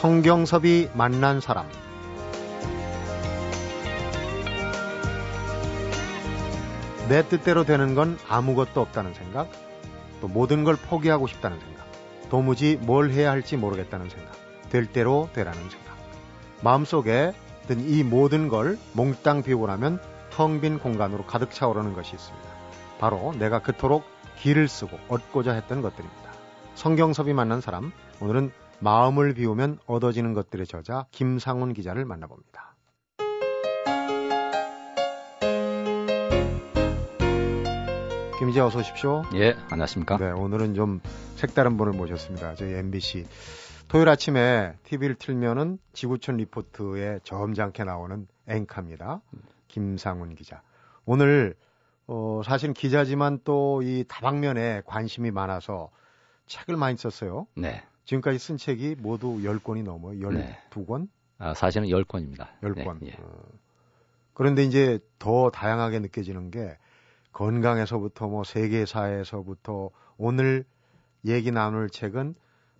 성경섭이 만난 사람 내 뜻대로 되는 건 아무것도 없다는 생각, 또 모든 걸 포기하고 싶다는 생각, 도무지 뭘 해야 할지 모르겠다는 생각, 될 대로 되라는 생각. 마음속에 든 이 모든 걸 몽땅 비우고 나면 텅 빈 공간으로 가득 차오르는 것이 있습니다. 바로 내가 그토록 길을 쓰고 얻고자 했던 것들입니다. 성경섭이 만난 사람, 오늘은 마음을 비우면 얻어지는 것들의 저자 김상훈 기자를 만나봅니다. 김 기자 어서 오십시오. 예, 안녕하십니까? 네, 오늘은 좀 색다른 분을 모셨습니다. 저희 MBC 토요일 아침에 TV를 틀면은 지구촌 리포트에 점잖게 나오는 앵커입니다. 김상훈 기자. 오늘 어, 사실 기자지만 또 이 다방면에 관심이 많아서 책을 많이 썼어요. 네. 지금까지 쓴 책이 모두 10권이 넘어요. 12권? 아, 사실은 10권입니다. 10권. 네, 예. 어. 그런데 이제 더 다양하게 느껴지는 게 건강에서부터 뭐 세계사에서부터 오늘 얘기 나눌 책은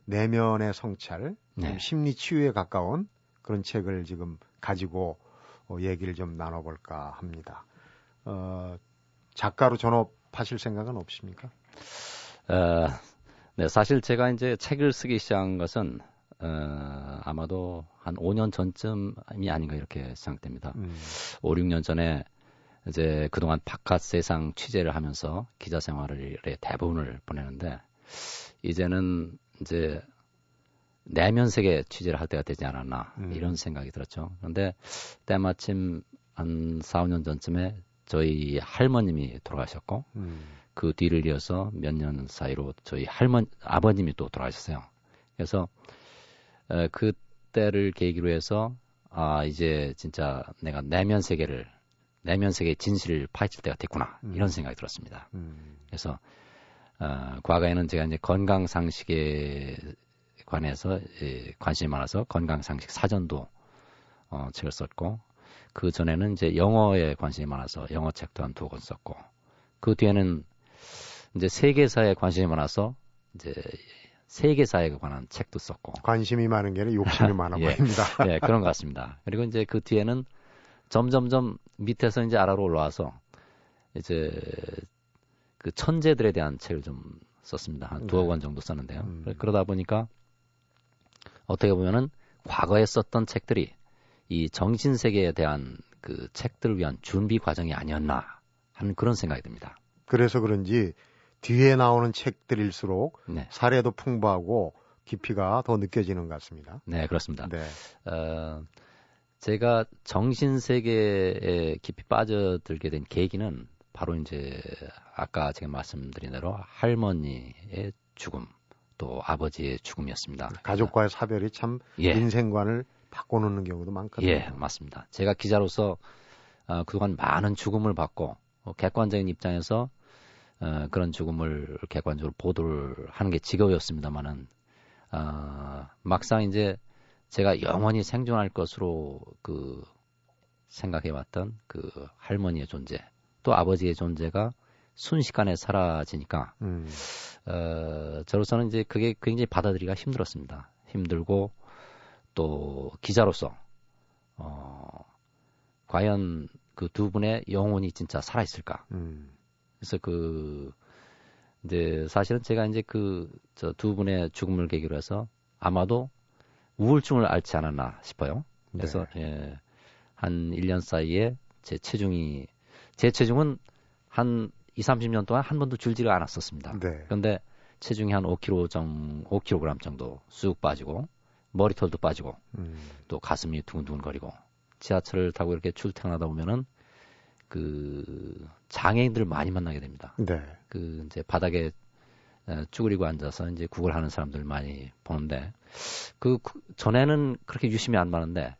내면의 성찰, 네. 심리 치유에 가까운 그런 책을 지금 가지고 어, 얘기를 좀 나눠볼까 합니다. 어, 작가로 전업하실 생각은 없습니까? 어, 네, 사실 제가 이제 책을 쓰기 시작한 것은 어, 아마도 한 5년 전쯤이 아닌가 이렇게 생각됩니다. 음, 5, 6년 전에 이제 그동안 바깥 세상 취재를 하면서 기자 생활의 대부분을 보내는데 이제는 이제 내면 세계 취재를 할 때가 되지 않았나 음. 이런 생각이 들었죠. 그런데 때마침 한 4, 5년 전쯤에 저희 할머님이 돌아가셨고 음, 그 뒤를 이어서 몇 년 사이로 저희 할머니 아버님이 또 돌아가셨어요. 그래서 에, 그때를 계기로 해서 아 이제 진짜 내가 내면 세계를 내면 세계의 진실을 파헤칠 때가 됐구나 음. 이런 생각이 들었습니다. 음, 그래서 어, 과거에는 제가 이제 건강 상식에 관해서 예, 관심이 많아서 건강 상식 사전도 어, 책을 썼고 그 전에는 이제 영어에 관심이 많아서 영어 책도 한두 권 썼고 그 뒤에는 이제 세계사에 관심이 많아서 이제 세계사에 관한 책도 썼고 관심이 많은 게 아니라 욕심이 많아 예. 보입니다. 예, 그런 것 같습니다. 그리고 이제 그 뒤에는 점점점 밑에서 이제 아래로 올라와서 이제 그 천재들에 대한 책을 좀 썼습니다. 한 두어 네. 권 정도 썼는데요. 음. 그러다 보니까 어떻게 보면은 과거에 썼던 책들이 이 정신 세계에 대한 그 책들을 위한 준비 과정이 아니었나 하는 그런 생각이 듭니다. 그래서 그런지 뒤에 나오는 책들일수록 네, 사례도 풍부하고 깊이가 더 느껴지는 것 같습니다. 네 그렇습니다. 네. 어, 제가 정신 세계에 깊이 빠져들게 된 계기는 바로 이제 아까 제가 말씀드린 대로 할머니의 죽음 또 아버지의 죽음이었습니다. 가족과의 사별이 참 예, 인생관을 바꿔놓는 경우도 많거든요. 예, 맞습니다. 제가 기자로서 어, 그동안 많은 죽음을 받고 어, 객관적인 입장에서 어, 그런 죽음을 객관적으로 보도를 하는 게 직업이었습니다만은 어, 막상 이제 제가 영원히 생존할 것으로 그 생각해왔던 그 할머니의 존재 또 아버지의 존재가 순식간에 사라지니까 음, 어, 저로서는 이제 그게 굉장히 받아들이기가 힘들었습니다. 힘들고 또 기자로서 어, 과연 그 두 분의 영혼이 진짜 살아 있을까? 음, 그래서 그 이제 사실은 제가 이제 그 저 두 분의 죽음을 계기로 해서 아마도 우울증을 앓지 않았나 싶어요. 그래서 네. 예, 한 1년 사이에 제 체중이 제 체중은 한 2, 30년 동안 한 번도 줄지가 않았었습니다. 네. 그런데 체중이 한 5kg 정 5kg 정도 쑥 빠지고 머리털도 빠지고 음, 또 가슴이 두근두근거리고 지하철을 타고 이렇게 출퇴근하다 보면은 그 장애인들을 많이 만나게 됩니다. 네. 그 이제 바닥에 에, 쭈그리고 앉아서 이제 구걸 하는 사람들 많이 보는데 그 구- 전에는 그렇게 유심히 안 봤는데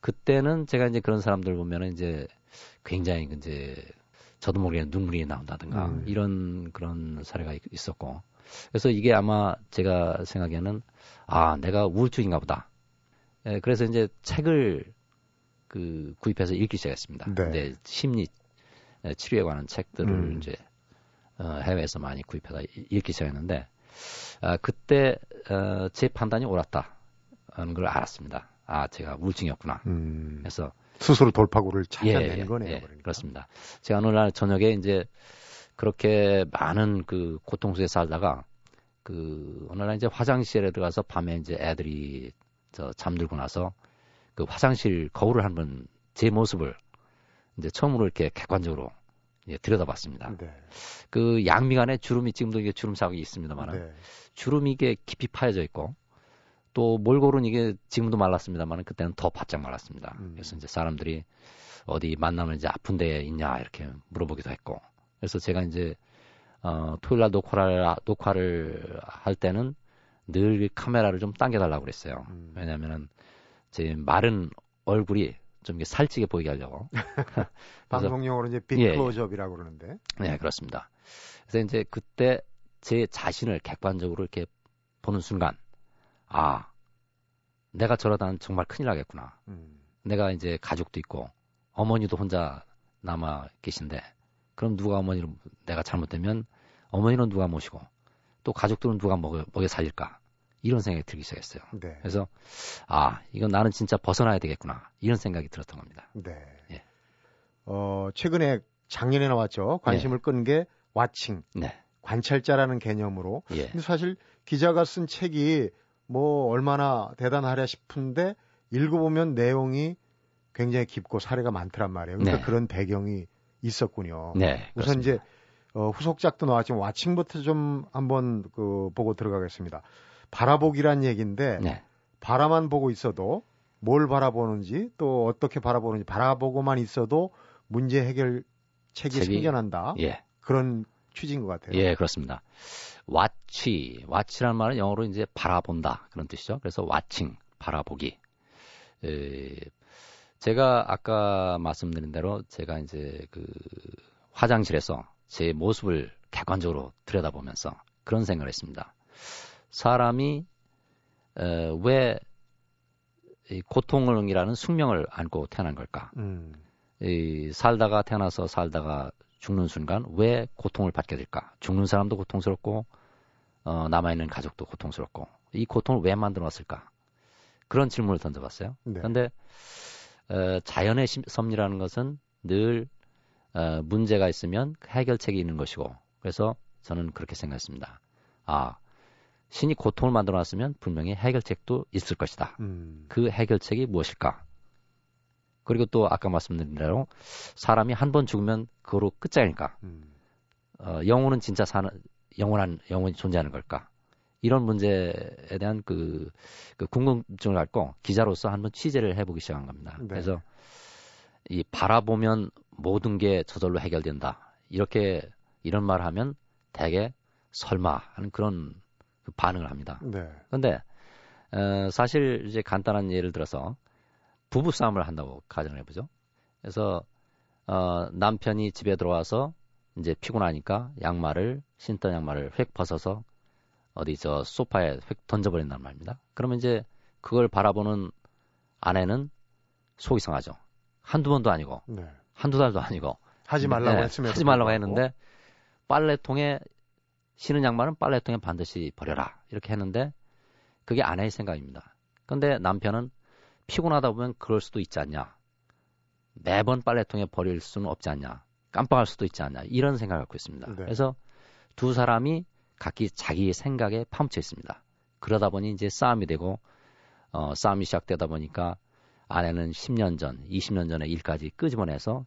그때는 제가 이제 그런 사람들 보면은 이제 굉장히 이제 저도 모르게 눈물이 나온다든가 음. 이런 그런 사례가 있- 있었고 그래서 이게 아마 제가 생각에는 아 내가 우울증인가 보다. 예, 그래서 이제 책을 그 구입해서 읽기 시작했습니다. 네. 네, 심리 에, 치료에 관한 책들을 음. 이제 어, 해외에서 많이 구입해서 이- 읽기 시작했는데 아, 그때 어, 제 판단이 옳았다. 하는 걸 알았습니다. 아, 제가 우울증이었구나. 음. 그래서 스스로 돌파구를 찾아낸 예, 예, 거네요. 예, 그러니까. 그렇습니다. 제가 어느 날 저녁에 이제 그렇게 많은 그 고통 속에 살다가 그 어느 날 이제 화장실에 들어가서 밤에 이제 애들이 저 잠들고 나서 그 화장실 거울을 한번 제 모습을 이제 처음으로 이렇게 객관적으로 예, 들여다봤습니다. 네. 그 양미간에 주름이 지금도 이게 주름 자국이 있습니다만 네. 주름이 이게 깊이 파여져 있고 또 몰골은 이게 지금도 말랐습니다만 그때는 더 바짝 말랐습니다. 음. 그래서 이제 사람들이 어디 만나면 이제 아픈 데 있냐 이렇게 물어보기도 했고 그래서 제가 이제 어, 토요일 날 녹화를 녹화를 할 때는 늘 카메라를 좀 당겨달라고 그랬어요. 음. 왜냐면은 제 마른 얼굴이 좀 이게 살찌게 보이게 하려고. 그래서 방송용어로 이제 예, 예. 빅클로즈업이라고 그러는데. 네, 그렇습니다. 그래서 이제 그때 제 자신을 객관적으로 이렇게 보는 순간, 아, 내가 저러다는 정말 큰일 나겠구나. 음. 내가 이제 가족도 있고, 어머니도 혼자 남아 계신데, 그럼 누가 어머니를, 내가 잘못되면 어머니는 누가 모시고, 또 가족들은 누가 먹여, 먹여 살릴까? 이런 생각이 들기 시작했어요. 네. 그래서, 아, 이건 나는 진짜 벗어나야 되겠구나. 이런 생각이 들었던 겁니다. 네. 예. 어, 최근에 작년에 나왔죠. 관심을 끈게 와칭, 네. 관찰자라는 개념으로. 예. 근데 사실 기자가 쓴 책이 뭐 얼마나 대단하랴 싶은데 읽어보면 내용이 굉장히 깊고 사례가 많더란 말이에요. 그러니까 네. 그런 배경이 있었군요. 네. 우선 그렇습니다. 이제 어, 후속작도 나왔지만 와칭부터 좀 한번 그 보고 들어가겠습니다. 바라보기란 얘기인데 네. 바라만 보고 있어도 뭘 바라보는지 또 어떻게 바라보는지 바라보고만 있어도 문제 해결책이 책이- 생겨난다. 예. 그런 취지인 것 같아요. 예, 그렇습니다. watch, watch라는 말은 영어로 이제 바라본다 그런 뜻이죠. 그래서 watching, 바라보기. 에, 제가 아까 말씀드린 대로 제가 이제 그 화장실에서 제 모습을 객관적으로 들여다보면서 그런 생각을 했습니다. 사람이 에, 왜이 고통이라는 숙명을 안고 태어난 걸까? 음, 이 살다가 태어나서 살다가 죽는 순간 왜 고통을 받게 될까? 죽는 사람도 고통스럽고 어, 남아있는 가족도 고통스럽고 이 고통을 왜 만들어왔을까? 그런 질문을 던져봤어요. 네. 그런데 어, 자연의 심- 섭리라는 것은 늘 어, 문제가 있으면 해결책이 있는 것이고 그래서 저는 그렇게 생각했습니다. 아 신이 고통을 만들어 놨으면 분명히 해결책도 있을 것이다. 음, 그 해결책이 무엇일까? 그리고 또 아까 말씀드린 대로 사람이 한 번 죽으면 그거로 끝장일까? 음, 어, 영혼은 진짜 사는 영원한 영혼이 존재하는 걸까? 이런 문제에 대한 그, 그 궁금증을 갖고 기자로서 한번 취재를 해보기 시작한 겁니다. 네. 그래서 이 바라보면 모든 게 저절로 해결된다. 이렇게 이런 말을 하면 대개 설마 하는 그런 그 반응을 합니다. 네. 근데 어, 사실 이제 간단한 예를 들어서 부부 싸움을 한다고 가정을 해보죠. 그래서 어, 남편이 집에 들어와서 이제 피곤하니까 양말을 신던 양말을 획 벗어서 어디 저 소파에 획 던져버린단 말입니다. 그러면 이제 그걸 바라보는 아내는 속이 상하죠. 한두 번도 아니고 네. 한두 달도 아니고 하지 말라고 네, 했으면 하지 말라고 했는데 빨래통에 신은 양말은 빨래통에 반드시 버려라 이렇게 했는데 그게 아내의 생각입니다. 근데 남편은 피곤하다 보면 그럴 수도 있지 않냐. 매번 빨래통에 버릴 수는 없지 않냐. 깜빡할 수도 있지 않냐. 이런 생각을 갖고 있습니다. 네. 그래서 두 사람이 각기 자기의 생각에 파묻혀 있습니다. 그러다 보니 이제 싸움이 되고 어, 싸움이 시작되다 보니까 아내는 10년 전, 20년 전의 일까지 끄집어내서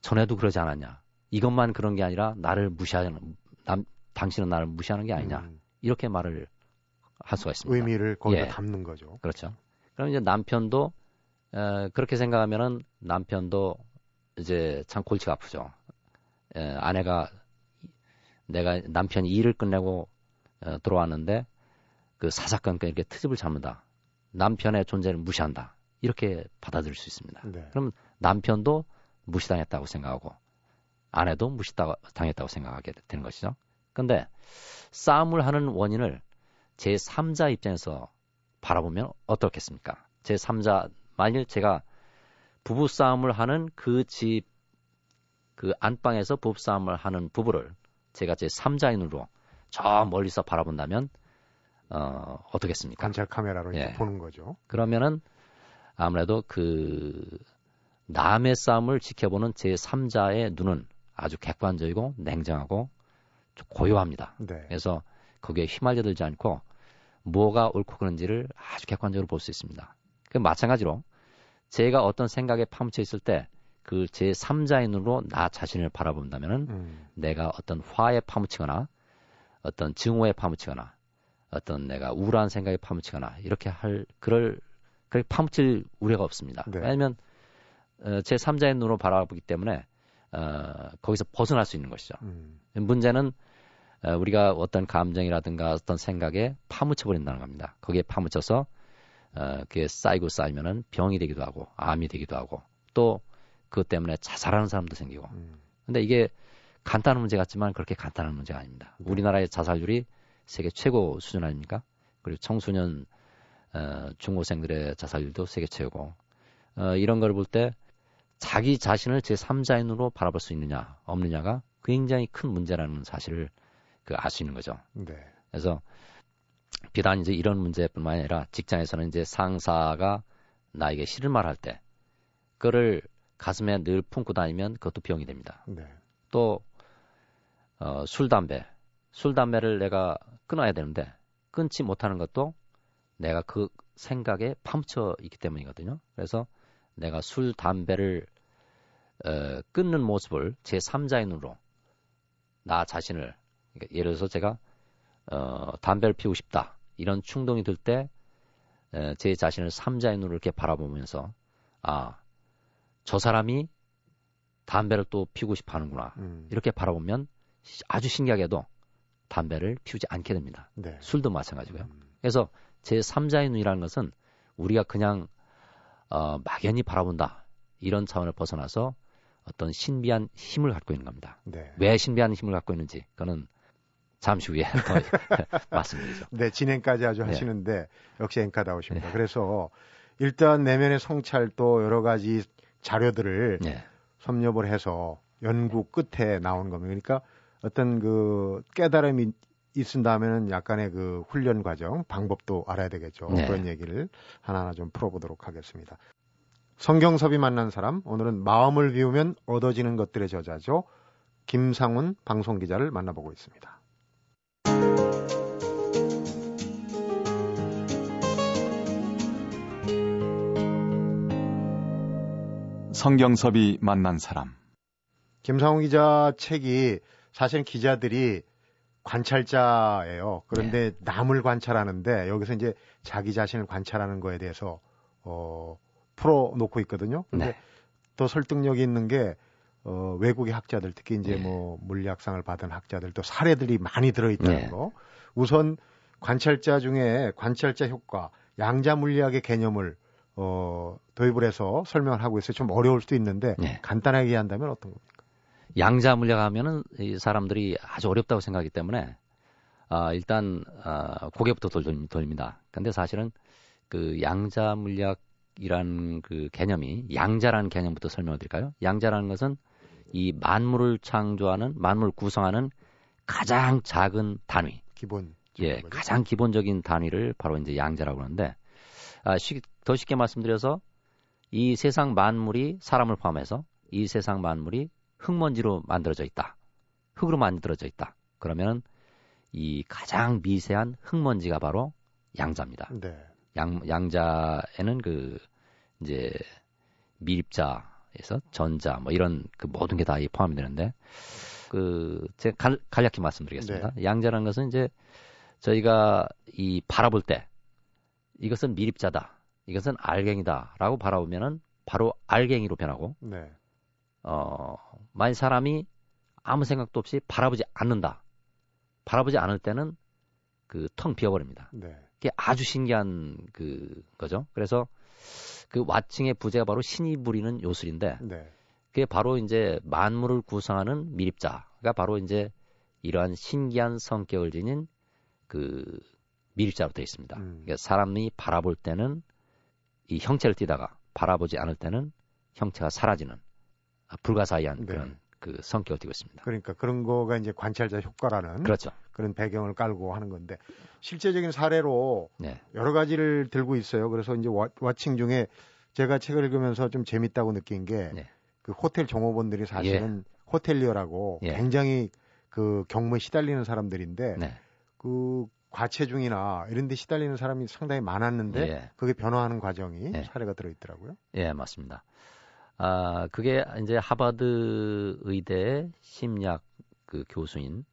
전에도 그러지 않았냐. 이것만 그런 게 아니라 나를 무시하는 남, 당신은 나를 무시하는 게 아니냐. 음, 이렇게 말을 할 수가 있습니다. 의미를 거기다 예. 담는 거죠. 그렇죠. 그럼 이제 남편도 에, 그렇게 생각하면은 남편도 이제 참 골치가 아프죠. 에, 아내가 내가 남편이 일을 끝내고 어, 들어왔는데 그 사사건건 이렇게 트집을 잡는다. 남편의 존재를 무시한다. 이렇게 받아들일 수 있습니다. 네. 그럼 남편도 무시당했다고 생각하고 아내도 무시당했다고 생각하게 되는 것이죠. 근데 싸움을 하는 원인을 제 3자 입장에서 바라보면 어떻겠습니까? 제 3자 만일 제가 부부 싸움을 하는 그 집 그 안방에서 부부 싸움을 하는 부부를 제가 제 3자 인으로 저 멀리서 바라본다면 어, 어떻겠습니까? 관찰 카메라로 예. 보는 거죠. 그러면은 아무래도 그 남의 싸움을 지켜보는 제3자의 눈은 아주 객관적이고 냉정하고 고요합니다. 네. 그래서 거기에 휘말려 들지 않고 뭐가 옳고 그른지를 아주 객관적으로 볼 수 있습니다. 그 마찬가지로 제가 어떤 생각에 파묻혀 있을 때 그 제 3자의 눈으로 나 자신을 바라본다면은 음. 내가 어떤 화에 파묻히거나 어떤 증오에 파묻히거나 어떤 내가 우울한 생각에 파묻히거나 이렇게 할 그럴 그렇게 파묻힐 우려가 없습니다. 네. 왜냐하면 어, 제 3자의 눈으로 바라보기 때문에 어, 거기서 벗어날 수 있는 것이죠. 음. 문제는 어, 우리가 어떤 감정이라든가 어떤 생각에 파묻혀 버린다는 겁니다. 거기에 파묻혀서 어, 그게 쌓이고 쌓이면은 병이 되기도 하고 암이 되기도 하고 또 그것 때문에 자살하는 사람도 생기고. 음. 근데 이게 간단한 문제 같지만 그렇게 간단한 문제가 아닙니다. 네. 우리나라의 자살률이 세계 최고 수준 아닙니까? 그리고 청소년 어, 중고생들의 자살률도 세계 최고. 어, 이런 걸 볼 때 자기 자신을 제3자인으로 바라볼 수 있느냐 없느냐가 굉장히 큰 문제라는 사실을 그 알 수 있는 거죠. 네. 그래서 비단 이제 이런 문제뿐만 아니라 직장에서는 이제 상사가 나에게 싫은 말할 때, 그거를 가슴에 늘 품고 다니면 그것도 병이 됩니다. 네. 또, 어, 술, 담배. 술, 담배를 내가 끊어야 되는데, 끊지 못하는 것도 내가 그 생각에 파묻혀 있기 때문이거든요. 그래서 내가 술, 담배를 어, 끊는 모습을 제 3자의 눈으로 나 자신을 그러니까 예를 들어서 제가 어, 담배를 피우고 싶다 이런 충동이 들 때 제 자신을 3자의 눈으로 이렇게 바라보면서 아 저 사람이 담배를 또 피우고 싶어 하는구나 음. 이렇게 바라보면 아주 신기하게도 담배를 피우지 않게 됩니다. 네. 술도 마찬가지고요. 음. 그래서 제 3자의 눈이라는 것은 우리가 그냥 어, 막연히 바라본다 이런 차원을 벗어나서 어떤 신비한 힘을 갖고 있는 겁니다. 네. 왜 신비한 힘을 갖고 있는지 그거는 잠시 후에 말씀드리죠. 네, 진행까지 아주 네. 하시는데 역시 앵카다우십니다. 네. 그래서 일단 내면의 성찰도 여러 가지 자료들을 네. 섭렵을 해서 연구 끝에 나온 겁니다. 그러니까 어떤 그 깨달음이 있은다면은 약간의 그 훈련 과정, 방법도 알아야 되겠죠. 네. 그런 얘기를 하나하나 좀 풀어보도록 하겠습니다. 성경섭이 만난 사람, 오늘은 마음을 비우면 얻어지는 것들의 저자죠. 김상훈 방송 기자를 만나보고 있습니다. 성경섭이 만난 사람. 김상훈 기자 책이 사실 기자들이 관찰자예요. 그런데 네. 남을 관찰하는데 여기서 이제 자기 자신을 관찰하는 거에 대해서 어 풀어놓고 있거든요. 근데 네. 더 설득력이 있는 게 어, 외국의 학자들 특히 이제 네. 뭐 물리학상을 받은 학자들 또 사례들이 많이 들어있다는 네. 거. 우선 관찰자 중에 관찰자 효과, 양자 물리학의 개념을 어, 도입을 해서 설명을 하고 있어요. 좀 어려울 수도 있는데 네. 간단하게 한다면 어떤 겁니까? 양자 물리학 하면은 이 사람들이 아주 어렵다고 생각하기 때문에 아, 일단 아, 고개부터 돌, 돌립니다. 근데 사실은 그 양자 물리학 이란 그 개념이 양자라는 개념부터 설명을 드릴까요? 양자라는 것은 이 만물을 창조하는 만물을 구성하는 가장 작은 단위. 기본. 예? 가장 기본적인 단위를 바로 이제 양자라고 하는데 아, 쉽, 더 쉽게 말씀드려서 이 세상 만물이 사람을 포함해서 이 세상 만물이 흙먼지로 만들어져 있다. 흙으로 만들어져 있다. 그러면 이 가장 미세한 흙먼지가 바로 양자입니다. 네. 양, 양자에는 그 이제 미립자에서 전자 뭐 이런 그 모든 게 다 포함이 되는데 그 제가 간략히 말씀드리겠습니다. 네. 양자라는 것은 이제 저희가 이 바라볼 때 이것은 미립자다. 이것은 알갱이다라고 바라보면은 바로 알갱이로 변하고 네. 어 만약 사람이 아무 생각도 없이 바라보지 않는다. 바라보지 않을 때는 그 텅 비어버립니다. 네. 그게 아주 신기한 그 거죠. 그래서 그 와칭의 부재가 바로 신이 부리는 요술인데 네. 그게 바로 이제 만물을 구성하는 미립자가 바로 이제 이러한 신기한 성격을 지닌 그 미립자로 되어 있습니다. 음. 그러니까 사람이 바라볼 때는 이 형체를 띠다가 바라보지 않을 때는 형체가 사라지는 불가사의한 네. 그런 그 성격을 띠고 있습니다. 그러니까 그런 거가 이제 관찰자 효과라는 그렇죠. 그런 배경을 깔고 하는 건데 실제적인 사례로 네. 여러 가지를 들고 있어요. 그래서 이제 와, 칭 중에 제가 책을 읽으면서 좀 재밌다고 느낀 게그 네. 호텔 종업원들이 사실은 호텔리어라고 예. 굉장히 그 경무에 시달리는 사람들인데 네. 그 과체중이나 이런 데 시달리는 사람이 상당히 많았는데 예. 그게 변화하는 과정이 예. 사례가 들어 있더라고요. 예, 맞습니다. 아, 그게 이제 하버드 의대 심리학 그 교수인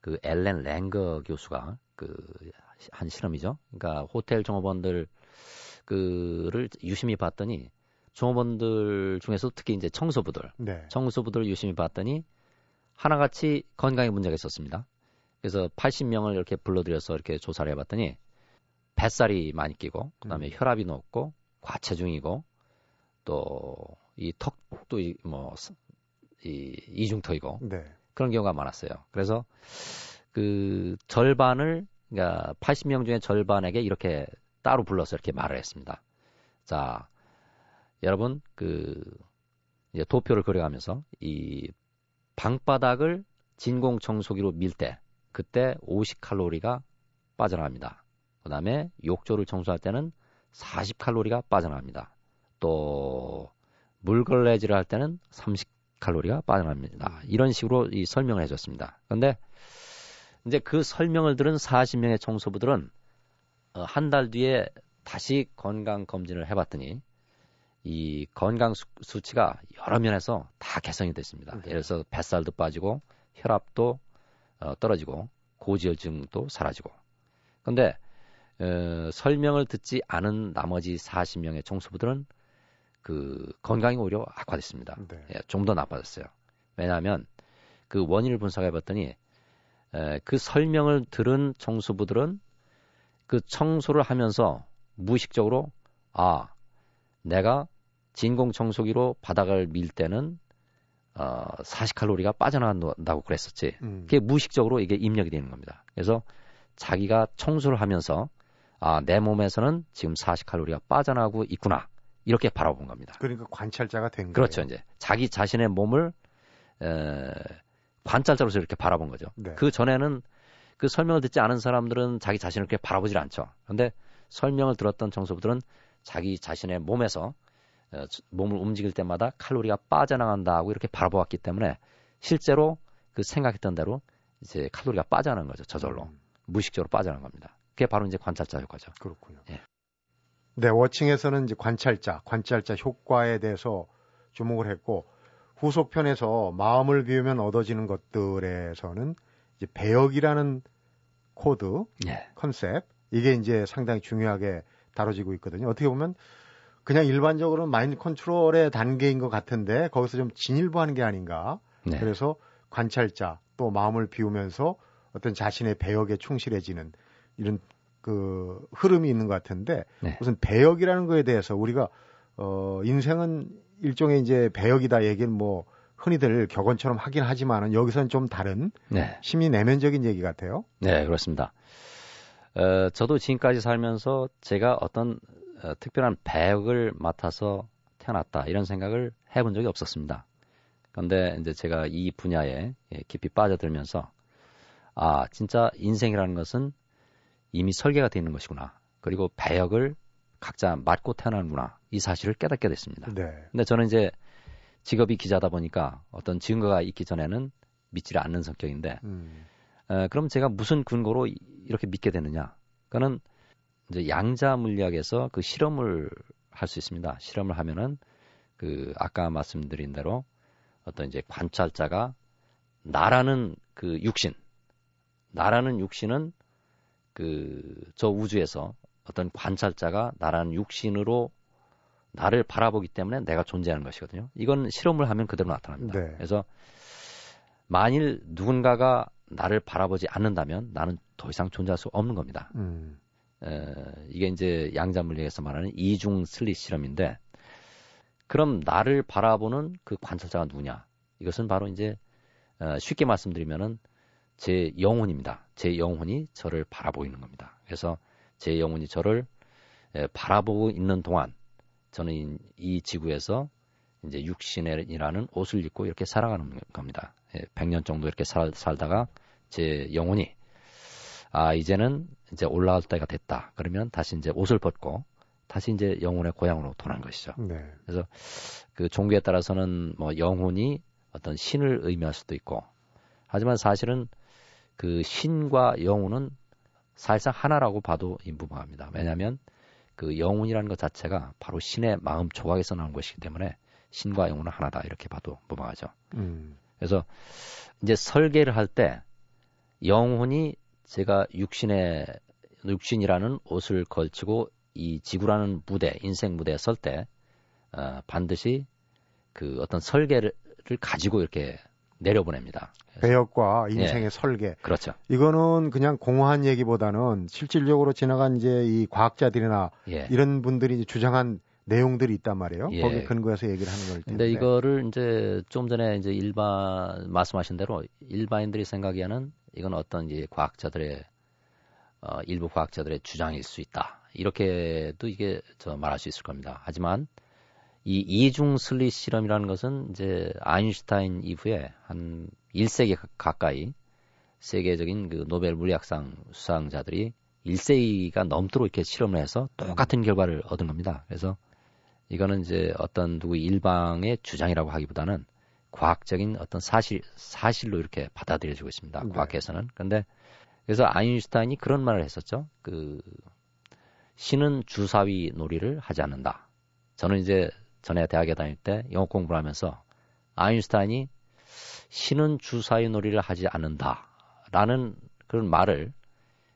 그 엘렌 랭거 교수가 그 한 실험이죠. 그러니까 호텔 종업원들 그를 유심히 봤더니 종업원들 중에서 특히 이제 청소부들, 네. 청소부들을 유심히 봤더니 하나같이 건강에 문제가 있었습니다. 그래서 80명을 이렇게 불러들여서 이렇게 조사를 해봤더니 뱃살이 많이 끼고 그다음에 음. 혈압이 높고 과체중이고 또 이 턱도 이, 뭐 이, 이중턱이고 네. 그런 경우가 많았어요. 그래서 그 절반을 그러니까 80명 중에 절반에게 이렇게 따로 불러서 이렇게 말을 했습니다. 자, 여러분 그 이제 도표를 그려가면서 이 방바닥을 진공 청소기로 밀 때 그때 50칼로리가 빠져나갑니다. 그 다음에 욕조를 청소할 때는 40칼로리가 빠져나갑니다. 또 물걸레질을 할 때는 30칼로리가 빠져나갑니다. 이런 식으로 이 설명을 해줬습니다. 그런데 이제 그 설명을 들은 40명의 청소부들은 어, 한달 뒤에 다시 건강 검진을 해봤더니 이 건강 수, 수치가 여러 면에서 다 개선이 됐습니다. 네. 예를 들어서 뱃살도 빠지고 혈압도 어, 떨어지고 고지혈증도 사라지고. 근데 어, 설명을 듣지 않은 나머지 40명의 청소부들은 그 건강이 오히려 악화됐습니다. 네. 예, 좀 더 나빠졌어요. 왜냐하면 그 원인을 분석해 봤더니 에, 그 설명을 들은 청소부들은 그 청소를 하면서 무의식적으로 아 내가 진공 청소기로 바닥을 밀 때는 어, 40칼로리가 빠져나간다고 그랬었지. 음. 그게 무의식적으로 이게 입력이 되는 겁니다. 그래서 자기가 청소를 하면서 아, 내 몸에서는 지금 40칼로리가 빠져나가고 있구나. 이렇게 바라본 겁니다. 그러니까 관찰자가 된 거예요. 그렇죠. 이제 자기 자신의 몸을 에, 관찰자로서 이렇게 바라본 거죠. 네. 그 전에는 그 설명을 듣지 않은 사람들은 자기 자신을 그렇게 바라보질 않죠. 그런데 설명을 들었던 청소부들은 자기 자신의 몸에서 어, 몸을 움직일 때마다 칼로리가 빠져나간다고 이렇게 바라보았기 때문에 실제로 그 생각했던 대로 이제 칼로리가 빠져나가는 거죠. 저절로 음, 무의식적으로 빠져나간 겁니다. 그게 바로 이제 관찰자 효과죠. 그렇군요. 예. 네, 워칭에서는 이제 관찰자, 관찰자 효과에 대해서 주목을 했고 후속편에서 마음을 비우면 얻어지는 것들에서는 이제 배역이라는 코드 예. 컨셉 이게 이제 상당히 중요하게 다뤄지고 있거든요. 어떻게 보면 그냥 일반적으로 마인드 컨트롤의 단계인 것 같은데 거기서 좀 진일보하는 게 아닌가. 네. 그래서 관찰자 또 마음을 비우면서 어떤 자신의 배역에 충실해지는 이런 그 흐름이 있는 것 같은데 네. 무슨 배역이라는 거에 대해서 우리가 어 인생은 일종의 이제 배역이다 얘기는 뭐 흔히들 격언처럼 하긴 하지만은 여기서는 좀 다른 네. 심리 내면적인 얘기 같아요. 네, 그렇습니다. 어, 저도 지금까지 살면서 제가 어떤 어, 특별한 배역을 맡아서 태어났다 이런 생각을 해본 적이 없었습니다. 그런데 이제 제가 이 분야에 예, 깊이 빠져들면서 아 진짜 인생이라는 것은 이미 설계가 되어 있는 것이구나. 그리고 배역을 각자 맡고 태어나는구나. 이 사실을 깨닫게 됐습니다. 네. 근데 저는 이제 직업이 기자다 보니까 어떤 증거가 있기 전에는 믿지를 않는 성격인데 음. 에, 그럼 제가 무슨 근거로 이- 이렇게 믿게 되느냐? 그거는 이제 양자 물리학에서 그 실험을 할 수 있습니다. 실험을 하면은 그 아까 말씀드린 대로 어떤 이제 관찰자가 나라는 그 육신, 나라는 육신은 그 저 우주에서 어떤 관찰자가 나라는 육신으로 나를 바라보기 때문에 내가 존재하는 것이거든요. 이건 실험을 하면 그대로 나타납니다. 네. 그래서 만일 누군가가 나를 바라보지 않는다면 나는 더 이상 존재할 수 없는 겁니다. 음. 에, 이게 이제 양자물리에서 말하는 이중 슬릿 실험인데 그럼 나를 바라보는 그 관찰자가 누구냐? 이것은 바로 이제 어, 쉽게 말씀드리면은 제 영혼입니다. 제 영혼이 저를 바라보이는 겁니다. 그래서 제 영혼이 저를 에, 바라보고 있는 동안 저는 이, 이 지구에서 이제 육신이라는 옷을 입고 이렇게 살아가는 겁니다. 예, 100년 정도 이렇게 살, 살다가 제 영혼이 아 이제는 이제 올라갈 때가 됐다. 그러면 다시 이제 옷을 벗고 다시 이제 영혼의 고향으로 돌아간 것이죠. 네. 그래서 그 종교에 따라서는 뭐 영혼이 어떤 신을 의미할 수도 있고 하지만 사실은 그 신과 영혼은 사실상 하나라고 봐도 무방합니다. 왜냐하면 그 영혼이라는 것 자체가 바로 신의 마음 조각에서 나온 것이기 때문에 신과 영혼은 하나다 이렇게 봐도 무방하죠. 음. 그래서 이제 설계를 할 때 영혼이 제가 육신의 육신이라는 옷을 걸치고 이 지구라는 무대, 인생 무대에 설때 어, 반드시 그 어떤 설계를 가지고 이렇게 내려보냅니다. 배역과 인생의 예. 설계. 그렇죠. 이거는 그냥 공허한 얘기보다는 실질적으로 지나간 이제 이 과학자들이나 예. 이런 분들이 주장한 내용들이 있단 말이에요. 예. 거기에 근거해서 얘기를 하는 걸 텐데. 근데 이거를 이제 좀 전에 이제 일반 말씀하신 대로 일반인들이 생각하는 이건 어떤 이제 과학자들의 어, 일부 과학자들의 주장일 수 있다. 이렇게도 이게 저 말할 수 있을 겁니다. 하지만 이 이중 슬릿 실험이라는 것은 이제 아인슈타인 이후에 한 1세기 가까이 세계적인 그 노벨 물리학상 수상자들이 1세기가 넘도록 이렇게 실험을 해서 똑같은 결과를 얻은 겁니다. 그래서 이거는 이제 어떤 누구 일방의 주장이라고 하기보다는 과학적인 어떤 사실 사실로 이렇게 받아들여지고 있습니다. 네. 과학에서는. 그런데 그래서 아인슈타인이 그런 말을 했었죠. 그 신은 주사위 놀이를 하지 않는다. 저는 이제 전에 대학에 다닐 때 영어 공부를 하면서 아인슈타인이 신은 주사위 놀이를 하지 않는다. 라는 그런 말을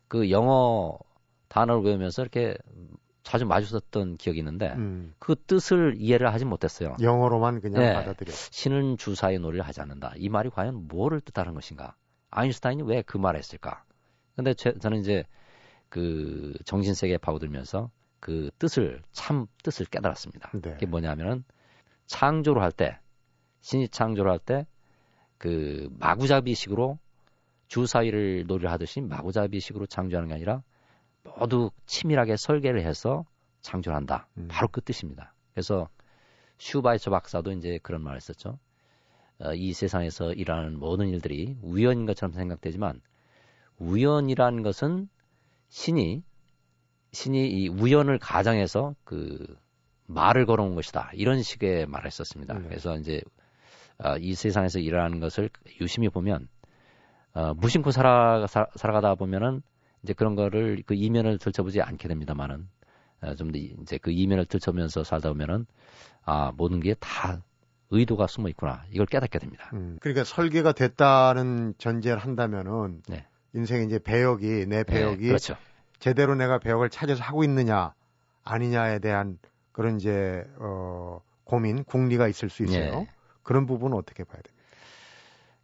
그 영어 단어를 외우면서 이렇게 자주 마주 썼던 기억이 있는데 음. 그 뜻을 이해를 하지 못했어요. 영어로만 그냥 네. 받아들여. 신은 주사위 놀이를 하지 않는다. 이 말이 과연 뭐를 뜻하는 것인가? 아인슈타인이 왜 그 말을 했을까? 근데 제, 저는 이제 그 정신세계에 파고들면서 그 뜻을 참 뜻을 깨달았습니다. 네. 그게 뭐냐면은 창조를 할 때 신이 창조를 할 때 그 마구잡이식으로 주사위를 놀이를 하듯이 마구잡이식으로 창조하는 게 아니라 모두 치밀하게 설계를 해서 창조를 한다. 음. 바로 그 뜻입니다. 그래서 슈바이처 박사도 이제 그런 말을 했었죠. 어, 이 세상에서 일하는 모든 일들이 우연인 것처럼 생각되지만 우연이라는 것은 신이 신이 이 우연을 가장해서 그 말을 걸어온 것이다. 이런 식의 말을 했었습니다. 네. 그래서 이제 어, 이 세상에서 일어나는 것을 유심히 보면 어, 무심코 살아, 살- 살아가다 보면은 이제 그런 거를 그 이면을 들춰보지 않게 됩니다만은 어, 좀더 이제 그 이면을 들춰면서 살다 보면은 아 모든 게 다 의도가 숨어 있구나 이걸 깨닫게 됩니다. 음. 그러니까 설계가 됐다는 전제를 한다면은 네. 인생에 이제 배역이 내 배역이 네, 그렇죠. 제대로 내가 배역을 찾아서 하고 있느냐 아니냐에 대한 그런 이제 어 고민, 궁리가 있을 수 있어요. 네. 그런 부분은 어떻게 봐야 돼요?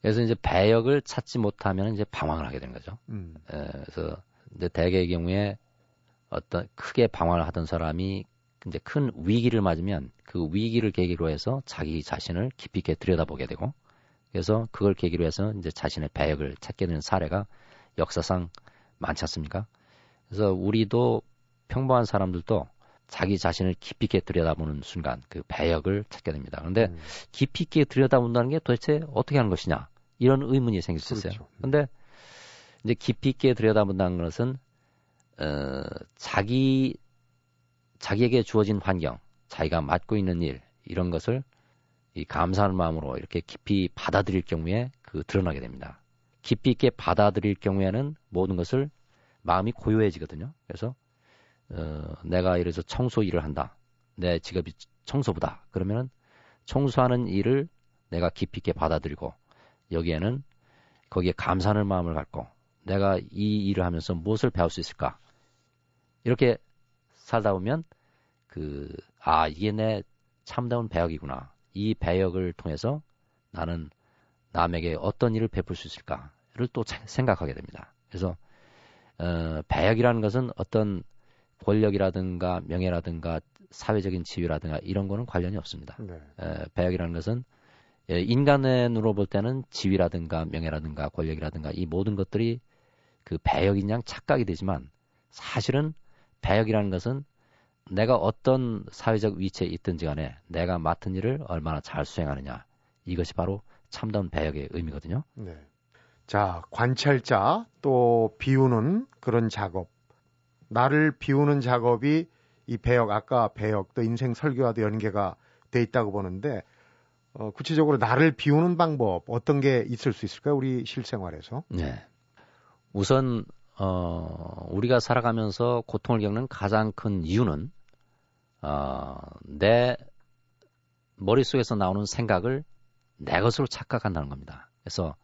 그래서 이제 배역을 찾지 못하면 이제 방황을 하게 되는 거죠. 음. 에, 그래서 이제 대개의 경우에 어떤 크게 방황을 하던 사람이 이제 큰 위기를 맞으면 그 위기를 계기로 해서 자기 자신을 깊이 있게 들여다보게 되고 그래서 그걸 계기로 해서 이제 자신의 배역을 찾게 되는 사례가 역사상 많지 않습니까? 그래서 우리도 평범한 사람들도 자기 자신을 깊이 있게 들여다보는 순간 그 배역을 찾게 됩니다. 그런데 음. 깊이 있게 들여다본다는 게 도대체 어떻게 하는 것이냐 이런 의문이 생길 수 있어요. 그렇죠. 근데 이제 깊이 있게 들여다본다는 것은 어, 자기 자기에게 주어진 환경, 자기가 맡고 있는 일 이런 것을 이 감사하는 마음으로 이렇게 깊이 받아들일 경우에 그 드러나게 됩니다. 깊이 있게 받아들일 경우에는 모든 것을 마음이 고요해지거든요. 그래서 어, 내가 들어서 청소 일을 한다. 내 직업이 청소부다. 그러면은 청소하는 일을 내가 깊이 있게 받아들이고 여기에는 거기에 감사하는 마음을 갖고 내가 이 일을 하면서 무엇을 배울 수 있을까? 이렇게 살다 보면 그 아 이게 내 참다운 배역이구나. 이 배역을 통해서 나는 남에게 어떤 일을 베풀 수 있을까를 또 자- 생각하게 됩니다. 그래서 어, 배역이라는 것은 어떤 권력이라든가 명예라든가 사회적인 지위라든가 이런 거는 관련이 없습니다. 네. 에, 배역이라는 것은 예, 인간의 눈으로 볼 때는 지위라든가 명예라든가 권력이라든가 이 모든 것들이 그 배역인 양 착각이 되지만 사실은 배역이라는 것은 내가 어떤 사회적 위치에 있든지 간에 내가 맡은 일을 얼마나 잘 수행하느냐 이것이 바로 참다운 배역의 의미거든요. 네. 자, 관찰자 또 비우는 그런 작업. 나를 비우는 작업이 이 배역, 아까 배역 또 인생 설교와도 연계가 돼 있다고 보는데 어, 구체적으로 나를 비우는 방법 어떤 게 있을 수 있을까요? 우리 실생활에서. 네. 우선 어, 우리가 살아가면서 고통을 겪는 가장 큰 이유는 어, 내 머릿속에서 나오는 생각을 내 것으로 착각한다는 겁니다. 그래서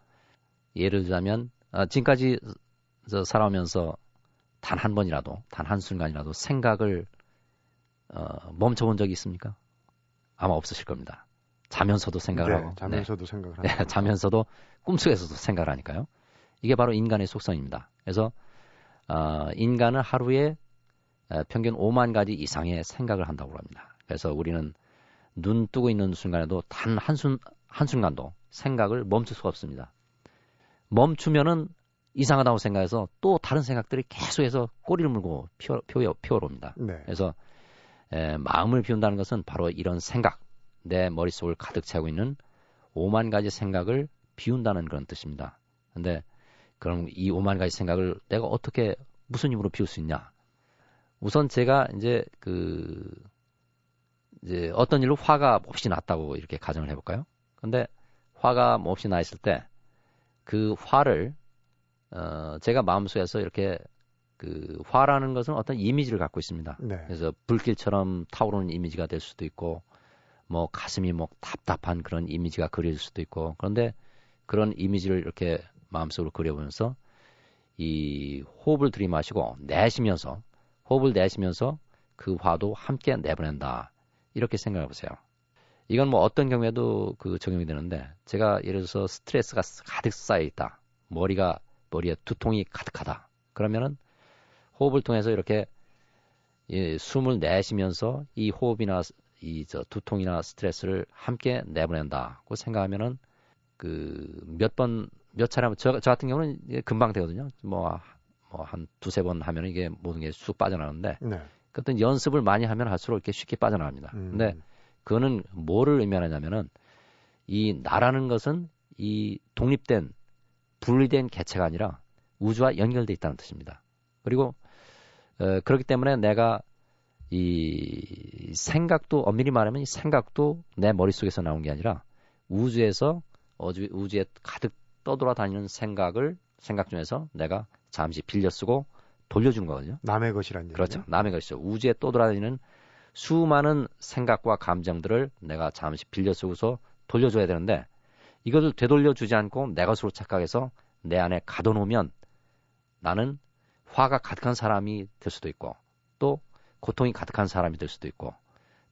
예를 들자면 어, 지금까지 살아오면서 단 한 번이라도 단 한 순간이라도 생각을 어, 멈춰본 적이 있습니까? 아마 없으실 겁니다. 자면서도 생각을 네, 하고 자면서도 네. 생각을 하고 네, 자면서도 꿈속에서도 생각을 하니까요. 이게 바로 인간의 속성입니다. 그래서 어, 인간은 하루에 평균 5만 가지 이상의 생각을 한다고 합니다. 그래서 우리는 눈 뜨고 있는 순간에도 단 한순 한순간도 생각을 멈출 수가 없습니다. 멈추면은 이상하다고 생각해서 또 다른 생각들이 계속해서 꼬리를 물고 피어, 피어, 피어옵니다. 네. 그래서 에, 마음을 비운다는 것은 바로 이런 생각, 내 머릿속을 가득 채우고 있는 5만 가지 생각을 비운다는 그런 뜻입니다. 근데 그럼 이 5만 가지 생각을 내가 어떻게 무슨 힘으로 비울 수 있냐? 우선 제가 이제 그 이제 어떤 일로 화가 몹시 났다고 이렇게 가정을 해볼까요? 근데 화가 몹시 나 있을 때 그 화를 어 제가 마음속에서 이렇게 그 화라는 것은 어떤 이미지를 갖고 있습니다. 네. 그래서 불길처럼 타오르는 이미지가 될 수도 있고 뭐 가슴이 뭐 답답한 그런 이미지가 그려질 수도 있고 그런데 그런 이미지를 이렇게 마음속으로 그려보면서 이 호흡을 들이마시고 내쉬면서 호흡을 내쉬면서 그 화도 함께 내보낸다 이렇게 생각해 보세요. 이건 뭐 어떤 경우에도 그 적용이 되는데 제가 예를 들어서 스트레스가 가득 쌓여 있다. 머리가 머리에 두통이 가득하다. 그러면은 호흡을 통해서 이렇게 예, 숨을 내쉬면서 이 호흡이나 이 저 두통이나 스트레스를 함께 내보낸다고 생각하면은 그 몇 번 몇 차례 저, 저 같은 경우는 금방 되거든요. 뭐 뭐한 두세 번 하면 이게 모든 게 쑥 빠져나가는데 네. 그것도 연습을 많이 하면 할수록 이렇게 쉽게 빠져나갑니다. 음. 근데 그거는 뭐를 의미하냐면은 이 나라는 것은 이 독립된 분리된 개체가 아니라 우주와 연결돼 있다는 뜻입니다. 그리고 어, 그렇기 때문에 내가 이 생각도 엄밀히 말하면 이 생각도 내 머릿속에서 나온 게 아니라 우주에서 어주, 우주에 가득 떠돌아다니는 생각을 생각 중에서 내가 잠시 빌려 쓰고 돌려주는 거거든요. 남의 것이란 그렇죠. 남의 것이죠. 우주에 떠돌아다니는 수많은 생각과 감정들을 내가 잠시 빌려 쓰고서 돌려줘야 되는데 이것을 되돌려 주지 않고 내 것으로 착각해서 내 안에 가둬놓으면 나는 화가 가득한 사람이 될 수도 있고 또 고통이 가득한 사람이 될 수도 있고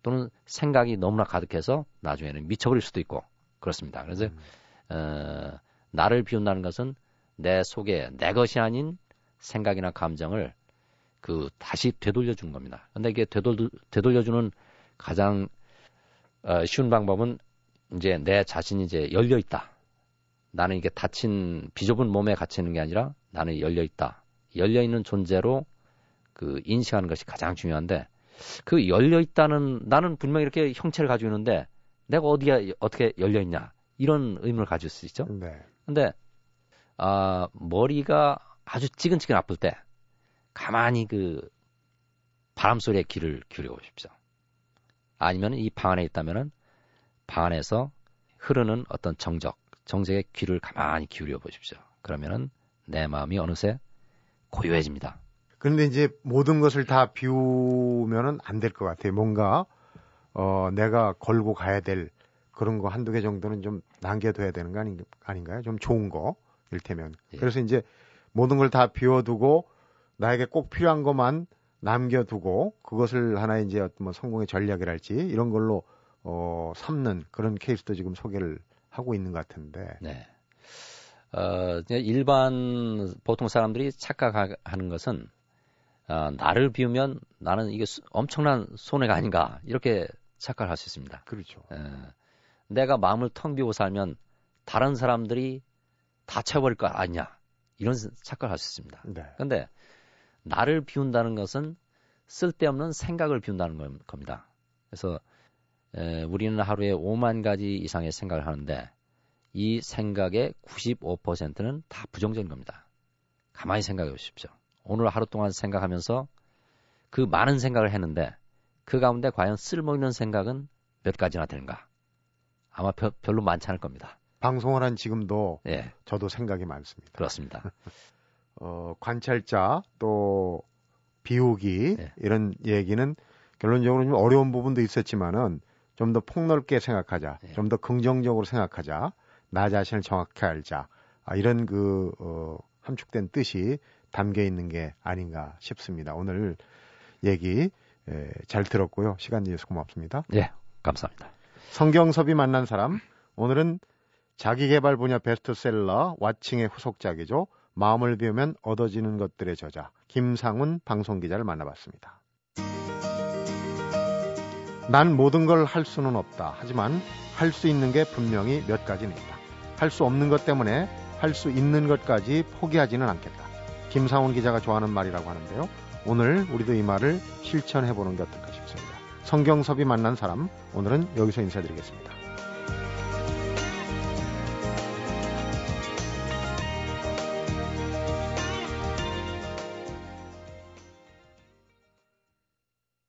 또는 생각이 너무나 가득해서 나중에는 미쳐버릴 수도 있고 그렇습니다. 그래서 음. 어, 나를 비운다는 것은 내 속에 내 것이 아닌 생각이나 감정을 그 다시 되돌려 준 겁니다. 근데 이게 되돌, 되돌려 주는 가장 어, 쉬운 방법은 이제 내 자신이 이제 열려 있다. 나는 이게 다친 비좁은 몸에 갇혀 있는 게 아니라 나는 열려 있다. 열려 있는 존재로 그 인식하는 것이 가장 중요한데 그 열려 있다는 나는 분명히 이렇게 형체를 가지고 있는데 내가 어디에 어떻게 열려 있냐 이런 의문을 가질 수 있죠. 네. 근데 아 머리가 아주 찌근찌근 아플 때 가만히 그 바람 소리에 귀를 기울여 보십시오. 아니면 이 방 안에 있다면은 방 안에서 흐르는 어떤 정적, 정적의 귀를 가만히 기울여 보십시오. 그러면은 내 마음이 어느새 고요해집니다. 그런데 이제 모든 것을 다 비우면은 안 될 것 같아요. 뭔가 어 내가 걸고 가야 될 그런 거 한두 개 정도는 좀 남겨둬야 되는 거 아닌, 아닌가요? 좀 좋은 거 일테면. 예. 그래서 이제 모든 걸 다 비워두고 나에게 꼭 필요한 것만 남겨두고 그것을 하나의 이제 어떤 뭐 성공의 전략이랄지 이런 걸로 어 삼는 그런 케이스도 지금 소개를 하고 있는 것 같은데. 네. 어, 일반 보통 사람들이 착각하는 것은 어, 나를 비우면 나는 이게 수, 엄청난 손해가 아닌가 이렇게 착각을 할 수 있습니다. 그렇죠. 에, 내가 마음을 텅 비우고 살면 다른 사람들이 다 채워버릴 거 아니냐 이런 착각을 할 수 있습니다. 네. 그런데 나를 비운다는 것은 쓸데없는 생각을 비운다는 겁니다. 그래서 에, 우리는 하루에 5만 가지 이상의 생각을 하는데 이 생각의 95%는 다 부정적인 겁니다. 가만히 생각해 보십시오. 오늘 하루 동안 생각하면서 그 많은 생각을 했는데 그 가운데 과연 쓸모있는 생각은 몇 가지나 되는가? 아마 벼, 별로 많지 않을 겁니다. 방송을 한 지금도 예, 저도 생각이 많습니다. 그렇습니다. 어, 관찰자 또 비우기 네. 이런 얘기는 결론적으로 좀 어려운 부분도 있었지만은 좀 더 폭넓게 생각하자, 네. 좀더 긍정적으로 생각하자, 나 자신을 정확히 알자, 아, 이런 그 어, 함축된 뜻이 담겨 있는 게 아닌가 싶습니다. 오늘 얘기 예, 잘 들었고요. 시간 내주셔서 고맙습니다. 예, 감사합니다. 성경섭이 만난 사람 오늘은 자기개발 분야 베스트셀러 와칭의 후속작이죠. 마음을 비우면 얻어지는 것들의 저자 김상훈 방송기자를 만나봤습니다. 난 모든 걸 할 수는 없다. 하지만 할 수 있는 게 분명히 몇 가지는 있다. 할 수 없는 것 때문에 할 수 있는 것까지 포기하지는 않겠다. 김상훈 기자가 좋아하는 말이라고 하는데요. 오늘 우리도 이 말을 실천해 보는 게 어떨까 싶습니다. 성경섭이 만난 사람 오늘은 여기서 인사드리겠습니다.